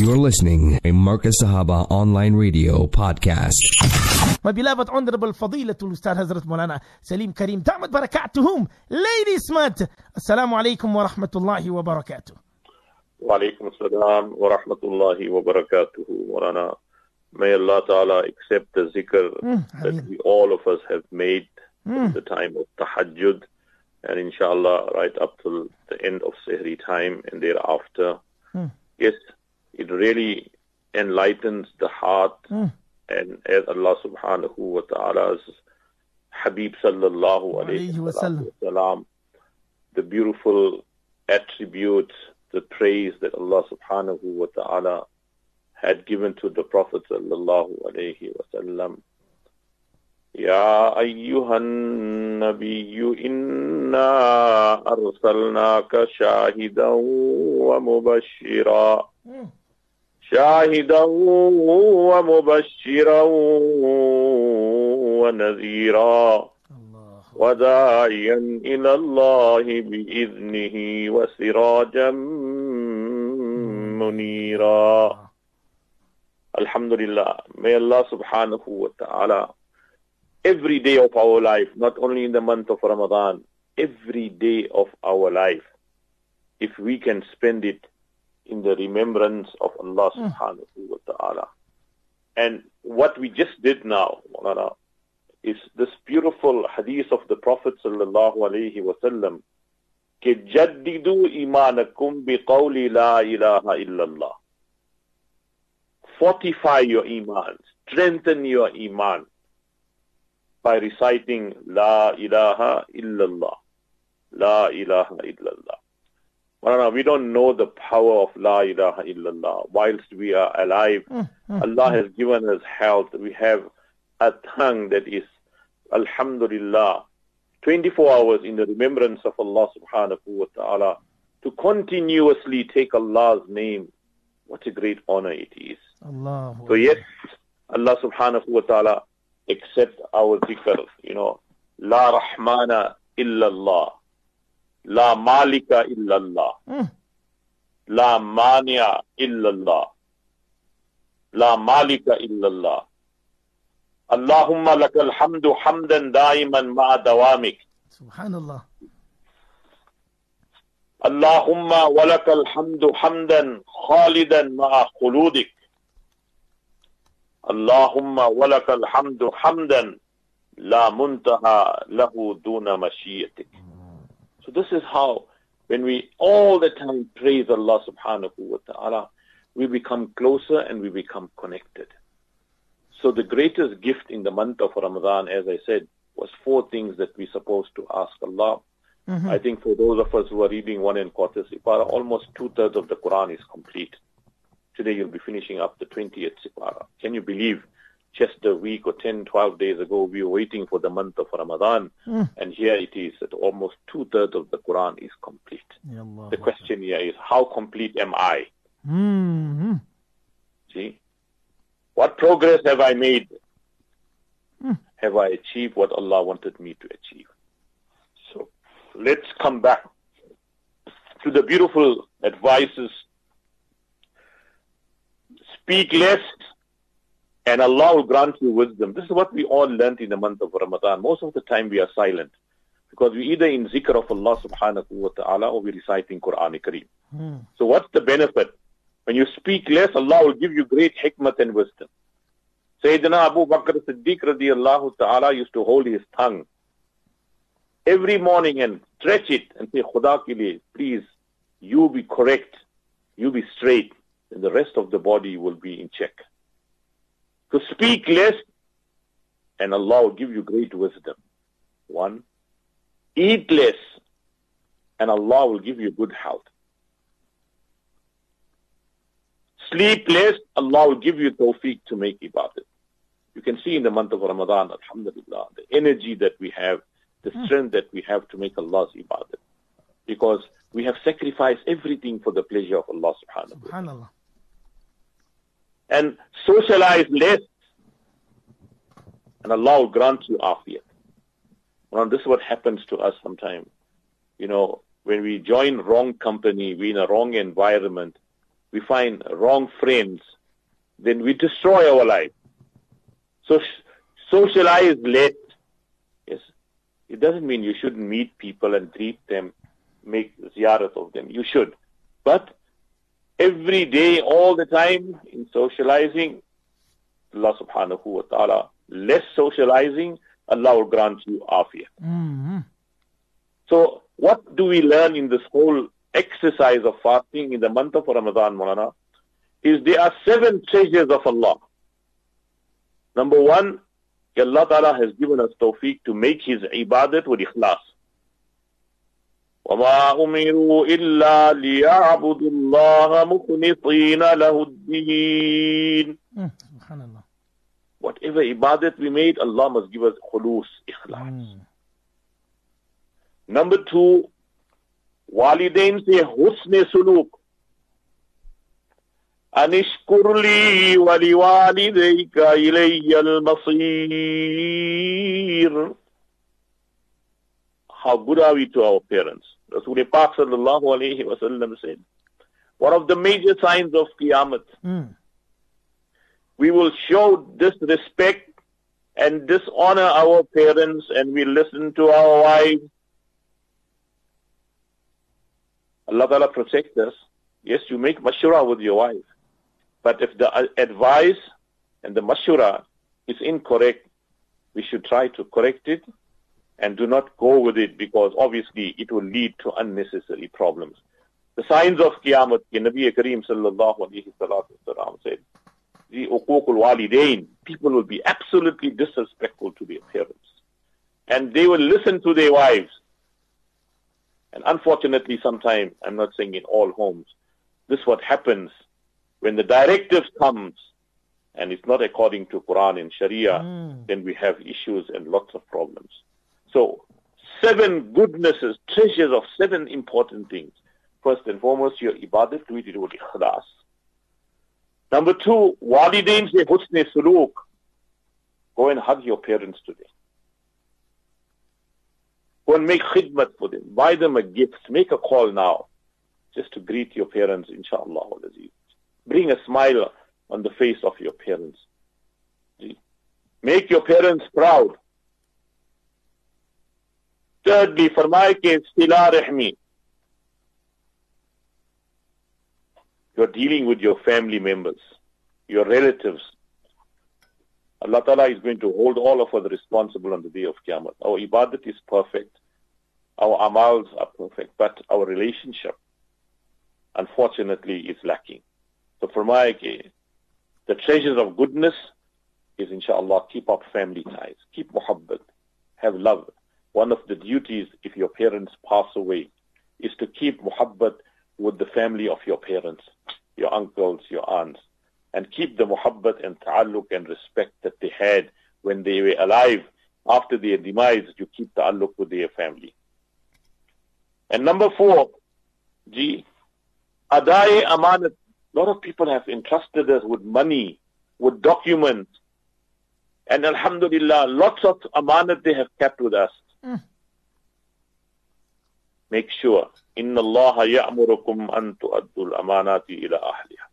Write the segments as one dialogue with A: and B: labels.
A: You're listening a Marcus Sahaba online radio podcast.
B: My beloved Honorable Fadilatul Ustad Hazrat Maulana Salim Karim Damat Barakatuhum Lady Smart Assalamu alaikum wa rahmatullahi wa barakatuh
C: Walaikum assalam wa rahmatullahi wa barakatuhu. Maulana. May Allah Ta'ala accept the zikr
B: Mm,
C: that we all of us have made
B: Mm.
C: at the time of tahajjud and inshallah right up till the end of Sehri time and thereafter.
B: Mm.
C: Yes, it really enlightens the heart
B: Mm.
C: and as Allah subhanahu wa ta'ala's Habib sallallahu alayhi
B: Alayhi
C: wa
B: wasallam.
C: sallam, the beautiful attributes, the praise that Allah subhanahu wa ta'ala had given to the Prophet sallallahu alayhi wa sallam. يا أيها النبي إنا أرسلناك شاهدا ومبشرا
B: Mm.
C: شاهدا ومبشرا ونذيرا وداعيا إلى الله بإذنه وسراجا منيرا Alhamdulillah. May Allah subhanahu wa ta'ala every day of our life, not only in the month of Ramadan, every day of our life, if we can spend it in the remembrance of Allah hmm. subhanahu wa ta'ala. And what we just did now, is this beautiful hadith of the Prophet sallallahu alayhi wa sallam, جَدِّدُوا إِيمَانَكُمْ بِقَوْلِ لَا إِلَهَ إِلَّا اللَّهِ Fortify your iman, strengthen your iman by reciting La ilaha illallah. La ilaha illallah. Marana, we don't know the power of La ilaha illallah. Whilst we are alive, mm, mm, Allah mm. has given us health. We have a tongue that is, Alhamdulillah, 24 hours in the remembrance of Allah subhanahu wa ta'ala to continuously take Allah's name. What a great honor it is.
B: Allah
C: So yes, Allah subhanahu wa ta'ala accept our dhikr, you know, La Rahmana illallah, لا مالك إلا
B: الله.
C: لا مانع إلا الله. لا مالك إلا الله. اللهم لك الحمد حمدا دائما
B: مع دوامك.
C: سبحان الله اللهم ولك الحمد حمدا خالدا مع خلودك. اللهم ولك الحمد حمدا لا منتهى له دون مشيتك So this is how when we all the time praise Allah subhanahu wa ta'ala, we become closer and we become connected. So the greatest gift in the month of Ramadan, as I said, was four things that we're supposed to ask Allah. Mm-hmm. I think for those of us who are reading one and quarter Sipara, almost two thirds of the Quran is complete. Today you'll be finishing up the 20th Sipara. Can you believe just a week or 10, 12 days ago we were waiting for the month of Ramadan and here it is that almost two thirds of the Quran is complete.
B: Allah
C: The question here is how complete am I?
B: Hmm.
C: See? What progress have I made? Have I achieved what Allah wanted me to achieve? So let's come back to the beautiful advices. Speak less and Allah will grant you wisdom. This is what we all learned in the month of Ramadan. Most of the time we are silent because we either in zikr of Allah subhanahu wa ta'ala or we reciting Quran Kareem.
B: Hmm.
C: So what's the benefit? When you speak less, Allah will give you great hikmat and wisdom. Sayyidina Abu Bakr Siddiq radiallahu ta'ala used to hold his tongue every morning and stretch it and say, Khuda ke liye, please, you be correct, you be straight, and the rest of the body will be in check. To speak less, and Allah will give you great wisdom. One, eat less, and Allah will give you good health. Sleep less, Allah will give you tawfiq to make ibadat. You can see in the month of Ramadan, alhamdulillah, the energy that we have, the hmm. strength that we have to make Allah's ibadat. Because we have sacrificed everything for the pleasure of Allah subhanahu wa ta'ala. And socialize less, and Allah will grant you afiyat. Now, this is what happens to us sometimes. You know, when we join wrong company, we in a wrong environment, we find wrong friends, then we destroy our life. So socialize less. Yes. It doesn't mean you shouldn't meet people and greet them, make ziyarat of them. You should. But every day, all the time, in socializing, Allah subhanahu wa ta'ala, less socializing, Allah will grant you afiyah.
B: Mm-hmm.
C: So what do we learn in this whole exercise of fasting in the month of Ramadan, Mulana? Is there are seven treasures of Allah. Number one, Allah Ta'ala has given us tawfiq to make His ibadat with ikhlas. وما أمروا إلا ليعبدوا الله مخلصين له الدين
B: Mm, Subhanallah.
C: Whatever ibadat we made, Allah must give us khulus, ikhlas.
B: Mm.
C: Number two, walidain se husn suluk. أنشكر لي ولوالديك إلي المصير How good are we to our parents? Rasul Pak sallallahu alayhi wa sallam said, one of the major signs of Qiyamah,
B: Mm.
C: we will show disrespect and dishonor our parents and we listen to our wives. Allah Ta'ala protect us. Yes, you make mashura with your wife. But if the advice and the mashura is incorrect, we should try to correct it and do not go with it because obviously it will lead to unnecessary problems. The signs of Qiyamah, the Nabi Kareem sallallahu alayhi wasalam said, the uququl walidain, people will be absolutely disrespectful to their parents. And they will listen to their wives. And unfortunately, sometimes, I'm not saying in all homes, this is what happens when the directive comes and it's not according to Quran and Sharia,
B: Mm.
C: then we have issues and lots of problems. Seven goodnesses, treasures of seven important things. First and foremost, your ibadat, do it with ikhlas. Number two, walidain se husn suluk. Go and hug your parents today. Go and make khidmat for them. Buy them a gift. Make a call now. Just to greet your parents, inshallah. Bring a smile on the face of your parents. Make your parents proud. Thirdly, فرمائے کہ صلہ رحمی You're dealing with your family members, your relatives. Allah Ta'ala is going to hold all of us responsible on the day of Qiyamah. Our ibadat is perfect. Our amals are perfect. But our relationship, unfortunately, is lacking. So for my case, the treasures of goodness is inshallah keep up family ties, keep muhabbat, have love, one of the duties if your parents pass away is to keep muhabbat with the family of your parents, your uncles, your aunts, and keep the muhabbat and ta'alluq and respect that they had when they were alive. After their demise, you keep ta'alluq with their family. And number four, G, adai amanat. A lot of people have entrusted us with money, with documents, and alhamdulillah, lots of amanat they have kept with us.
B: Mm.
C: Make sure. إن الله يأمركم أن تؤدوا الأمانات إلى أهلها.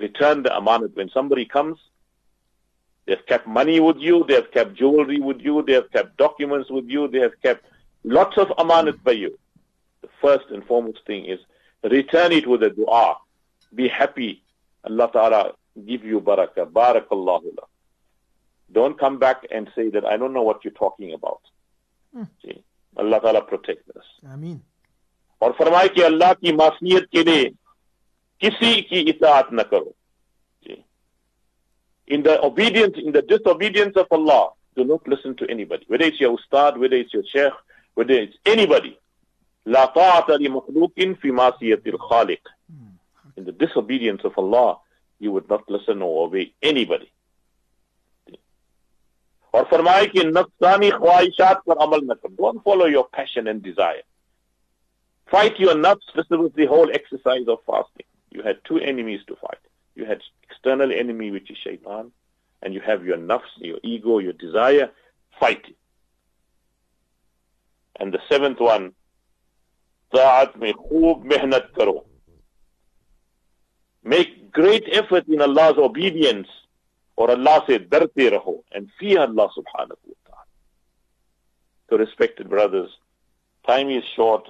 C: Return the amanat. When somebody comes, they've kept money with you, they have kept jewelry with you, they have kept documents with you, they have kept lots of amanat by you. The first and foremost thing is return it with a dua. Be happy. Allah Ta'ala give you barakah. Barakallahu lah. Don't come back and say that I don't know what you're talking about. See, Allah Ta'ala protect us.
B: Ameen.
C: और फरमाए कि अल्लाह की मासीत के लिए किसी की इताअत न करो जी in the obedience in the disobedience of Allah do not listen to anybody whether it's your ustad whether it's your sheikh whether it's anybody لا طاعة لمخلوق في معصية الخالق in the disobedience of Allah you would not listen or obey anybody और फरमाए कि नफ्सानी ख्वाहिशात पर अमल न करो don't follow your passion and desire Fight your nafs. This was the whole exercise of fasting. You had two enemies to fight. You had external enemy, which is shaitan, and you have your nafs, your ego, your desire. Fight it. And the seventh one, ta'at mein khoob mehnat karo. great effort in Allah's obedience, or Allah said, Darte raho, and fear Allah subhanahu wa ta'ala. So respected brothers, time is short,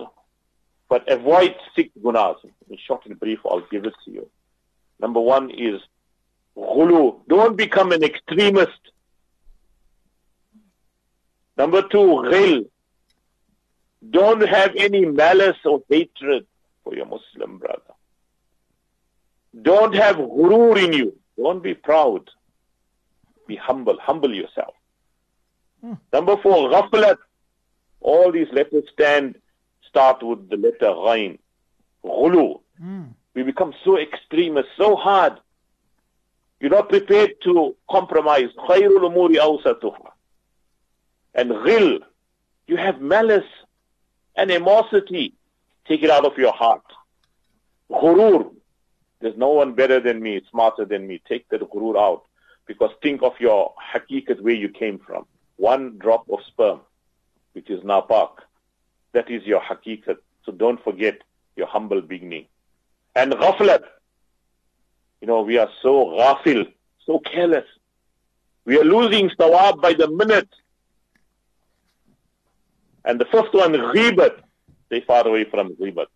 C: but avoid six gunas. In short and brief, I'll give it to you. Number one is ghulu. Don't become an extremist. Number two, ghil. Don't have any malice or hatred for your Muslim brother. Don't have ghurur in you. Don't be proud. Be humble. Humble yourself. Hmm. Number four, ghaflat. All these letters stand, start with the letter ghain. Ghulu. Hmm. We become so extremist, so hard. You're not prepared to compromise. Khairul umuri. And ghil. You have malice and animosity. Take it out of your heart. Ghurur. There's no one better than me, smarter than me. Take that ghurur out. Because think of your hakikat where you came from. One drop of sperm, which is napak. That is your hakikat. So don't forget your humble beginning. And ghaflat. You know, we are so ghafil, so careless. We are losing sawab by the minute. And the first one, ghibat. Stay far away from ghibat.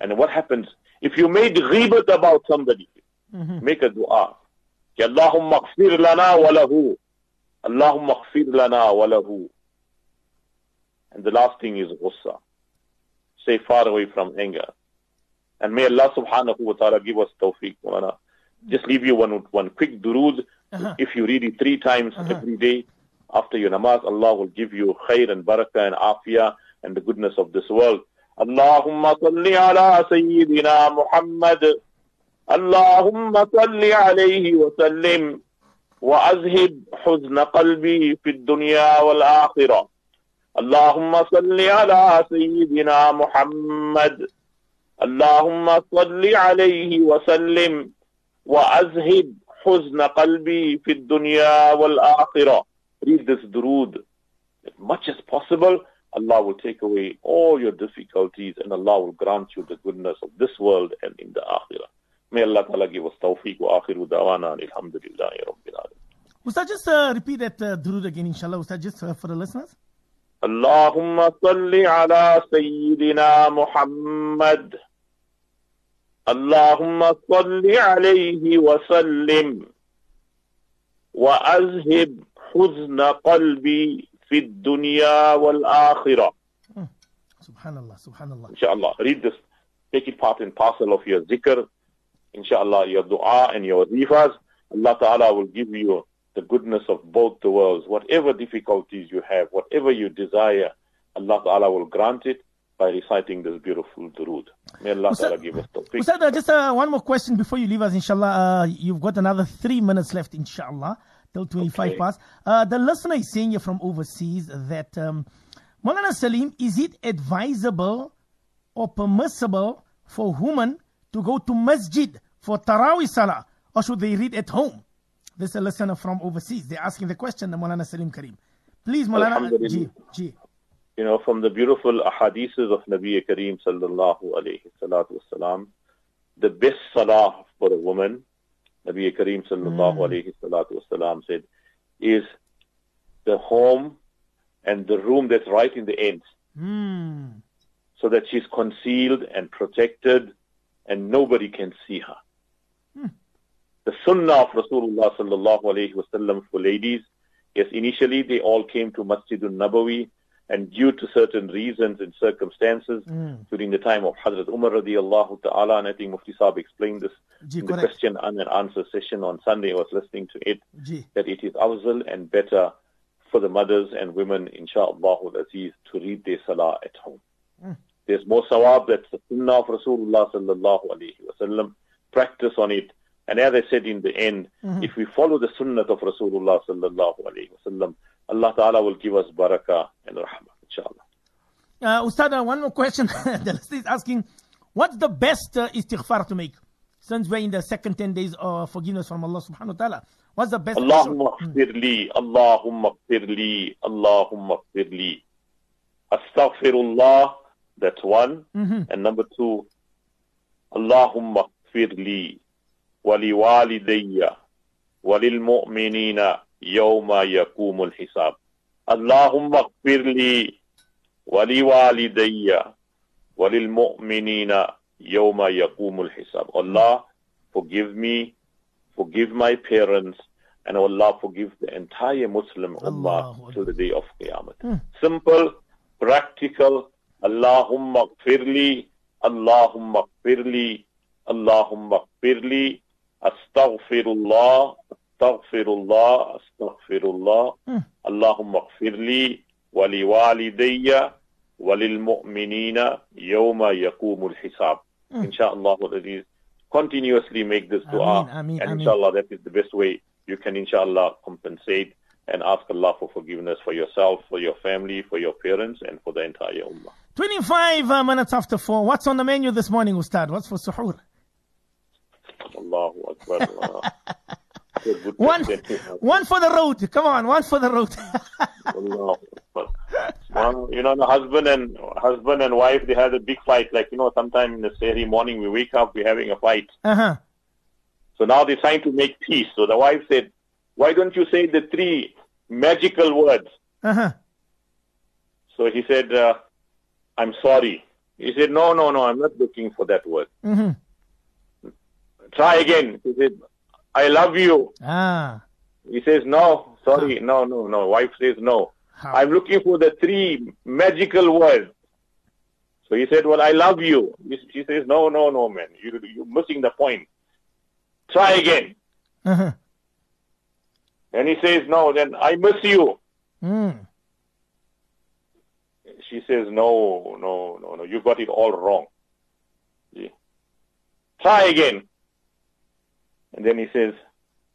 C: And what happens? If you made ghibat about somebody, mm-hmm. make a dua. Allahumma khfir lana wa lahu. Allahumma khfir lana wa. And the last thing is ghussa. Stay far away from anger. And may Allah subhanahu wa ta'ala give us tawfiq. Just leave you one, one quick durood. Uh-huh. If you read it three times uh-huh. every day, after your namaz, Allah will give you khair and barakah and afiyah and the goodness of this world. Allahumma salli ala Sayyidina Muhammad. Salli alayhi wa sallim. وأذهب حزن قلبي في الدنيا والآخرة اللهم صل على سيدنا محمد اللهم صل عليه وسلم وأذهب حزن قلبي في الدنيا والآخرة read this durood as much as possible, Allah will take away all your difficulties and Allah will grant you the goodness of this world and in the akhirah. May Allah Ta'ala give us tawfiq wa akhiru dawana alhamdulillahi rabbil alamin.
B: Ustad, just uh, repeat that uh, durood again, inshallah, Ustad, just uh, for the listeners.
C: اللهم صل على سيدنا محمد اللهم صل عليه وسلم وأذهب حزن قلبي في الدنيا والآخرة
B: Subhanallah, Subhanallah.
C: Inshallah, read this, take it part and parcel of your zikr, inshallah, your dua and your rifas. Allah Ta'ala will give you the goodness of both the worlds. Whatever difficulties you have, whatever you desire, Allah Ta'ala will grant it by reciting this beautiful durood. May Allah Ustad, Ta'ala give us the
B: Ustad, just uh, one more question before you leave us, inshallah. Uh, you've got another three minutes left, inshallah till 25 okay. past. Uh, the listener is saying here from overseas that um, Maulana Salim, is it advisable or permissible for women to go to masjid for Taraweeh Salah or should they read at home? This is a listener from overseas. They're asking the question, Maulana Salim Karim. Please, Maulana. Ji, ji.
C: You know, from the beautiful ahadiths of Nabi Kareem sallallahu alayhi salatu wasalam, the best salah for a woman Nabi Kareem sallallahu mm. alayhi salatu wasalam said, is the home and the room that's right in the end.
B: Mm.
C: So that she's concealed and protected and nobody can see her.
B: Mm.
C: The sunnah of Rasulullah sallallahu alayhi wasallam for ladies, yes, initially they all came to Masjidun Nabawi and due to certain reasons and circumstances
B: mm.
C: during the time of Hazrat Umar radiallahu ta'ala, and I think Mufti Saab explained this Gee, in the question and answer session on Sunday. I was listening to it,
B: Gee.
C: that it is awzal and better for the mothers and women, inshaAllah aziz, to read their salah at home.
B: Mm.
C: There's more sawab, that's the sunnah of Rasulullah sallallahu alayhi wasallam. Practice on it. And as I said in the end,
B: mm-hmm.
C: if we follow the sunnah of Rasulullah sallallahu alayhi wasallam, Allah Ta'ala will give us barakah and rahmah, inshallah.
B: Uh, Ustad, uh, one more question. the listener is asking, what's the best uh, istighfar to make? Since we're in the second 10 days of forgiveness from Allah subhanahu wa ta'ala, what's the best?
C: Allahumma khfirli, Allahumma khfirli, Allahumma khfirli. Astaghfirullah, that's one.
B: Mm-hmm.
C: And number two, Allahumma firli waliwalidayya walilmu'minina yawma yakumul hisab. Allahumma firli waliwalidayya walilmu'minina yawma yakumul hisab. Allah, forgive me, forgive my parents, and Allah forgive the entire Muslim Ummah till the day of Qiyamah.
B: Hmm.
C: Simple, practical, Allahumma gfirli, Allahumma gfirli, Allahumma gfirli, astaghfirullah, astaghfirullah, astaghfirullah,
B: Hmm.
C: Allahumma gfirli, waliwalidayya, walilmu'minina, yawma yaqumul hisab.
B: Hmm.
C: Inshallah, it is continuously make this dua
B: Ameen, ameen,
C: and
B: ameen.
C: inshallah that is the best way you can inshallah compensate and ask Allah for forgiveness for yourself, for your family, for your parents and for the entire ummah.
B: 25 uh, minutes after 4. What's on the menu this morning, Ustad? What's for suhoor?
C: Allahu Akbar. Allah. Good, good
B: One, one for the road. Come on, one for the road.
C: Allahu Akbar. One, you know, the husband and husband and wife they had a big fight. Like you know, sometime in the Saturday morning we wake up, we're having a fight.
B: uh huh.
C: So now they're trying to make peace. So the wife said, "Why don't you say the three magical words?"
B: Uh huh.
C: So he said, uh, I'm sorry. He said, no, no, no, I'm not looking for that word.
B: Mm-hmm.
C: Try again. He said, I love you.
B: Ah.
C: He says, no, sorry, no, no, no. Wife says, no.
B: How?
C: I'm looking for the three magical words. So he said, well, I love you. He he says, no, no, no, man. You, you're missing the point. Try again.
B: Uh-huh.
C: And he says, no, then I miss you.
B: Mm
C: she says, no, no, no, no, you got it all wrong. See? Try again. And then he says,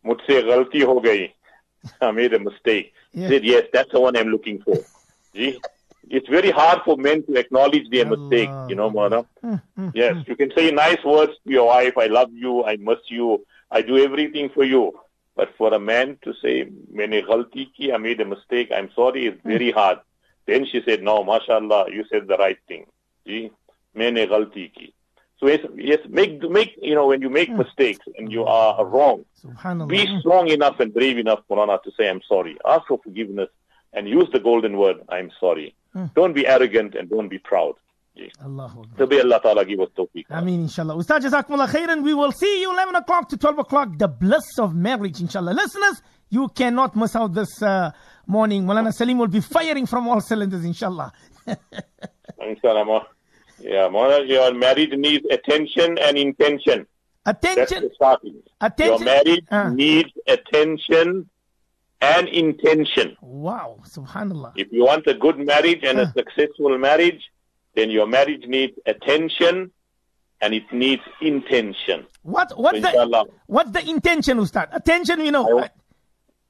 C: Mutse galti ho gayi. I made a mistake.
B: Yeah.
C: He said, yes, that's the one I'm looking for. It's very hard for men to acknowledge their Allah. mistake, you know, Mother.
B: Hmm, hmm,
C: yes, hmm. you can say nice words to your wife, I love you, I miss you, I do everything for you. But for a man to say, Mene galti ki, I made a mistake, I'm sorry, it's very hard. Then she said, no, mashallah, you said the right thing. Ji. So yes, yes, make make you know when you make hmm. mistakes and you are wrong, be strong enough and brave enough, Murana, to say I'm sorry. Ask for forgiveness and use the golden word, I'm sorry. Hmm. Don't be arrogant and don't be proud.
B: Allahu
C: so Allah Ta'ala.
B: Ameen, inshallah. Ustaz Jazakumullah khairan. We will see you 11 o'clock to 12 o'clock. The bliss of marriage, inshallah. Listeners, you cannot miss out this uh, morning. Malana Salim will be firing from all cylinders, inshallah.
C: Inshallah. Yeah, Mona, your marriage needs attention and intention.
B: Attention.
C: the.
B: Attention.
C: Your marriage
B: Ah.
C: needs attention and intention.
B: Wow, subhanallah.
C: If you want a good marriage and
B: Ah.
C: a successful marriage, then your marriage needs attention and it needs intention.
B: What what's the
C: Inshallah.
B: what's the intention, Ustad? Attention, you know.
C: I-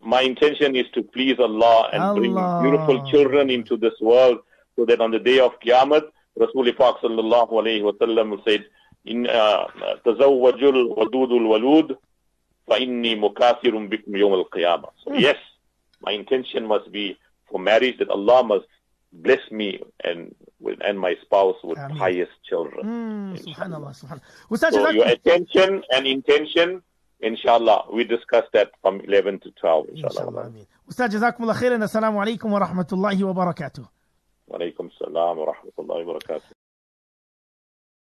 C: My intention is to please Allah and
B: Allah.
C: bring beautiful children into this world so that on the day of Qiyamah, Rasul Pak sallallahu alayhi wa sallam said, in uh, tazawwajul wadudul walud fa inni bikum yawm al-qiyamah. So yes, my intention must be for marriage that Allah must bless me and and my spouse with
B: Ameen.
C: pious children.
B: Hmm, subhanallah, subhanallah.
C: So your attention and intention, inshallah. We discuss that from 11 to 12, inshallah.
B: Ustaz, jazakumullah khairan. Assalamu alaikum wa rahmatullahi wa barakatuh.
C: Wa alaikum salam wa rahmatullahi wa barakatuh.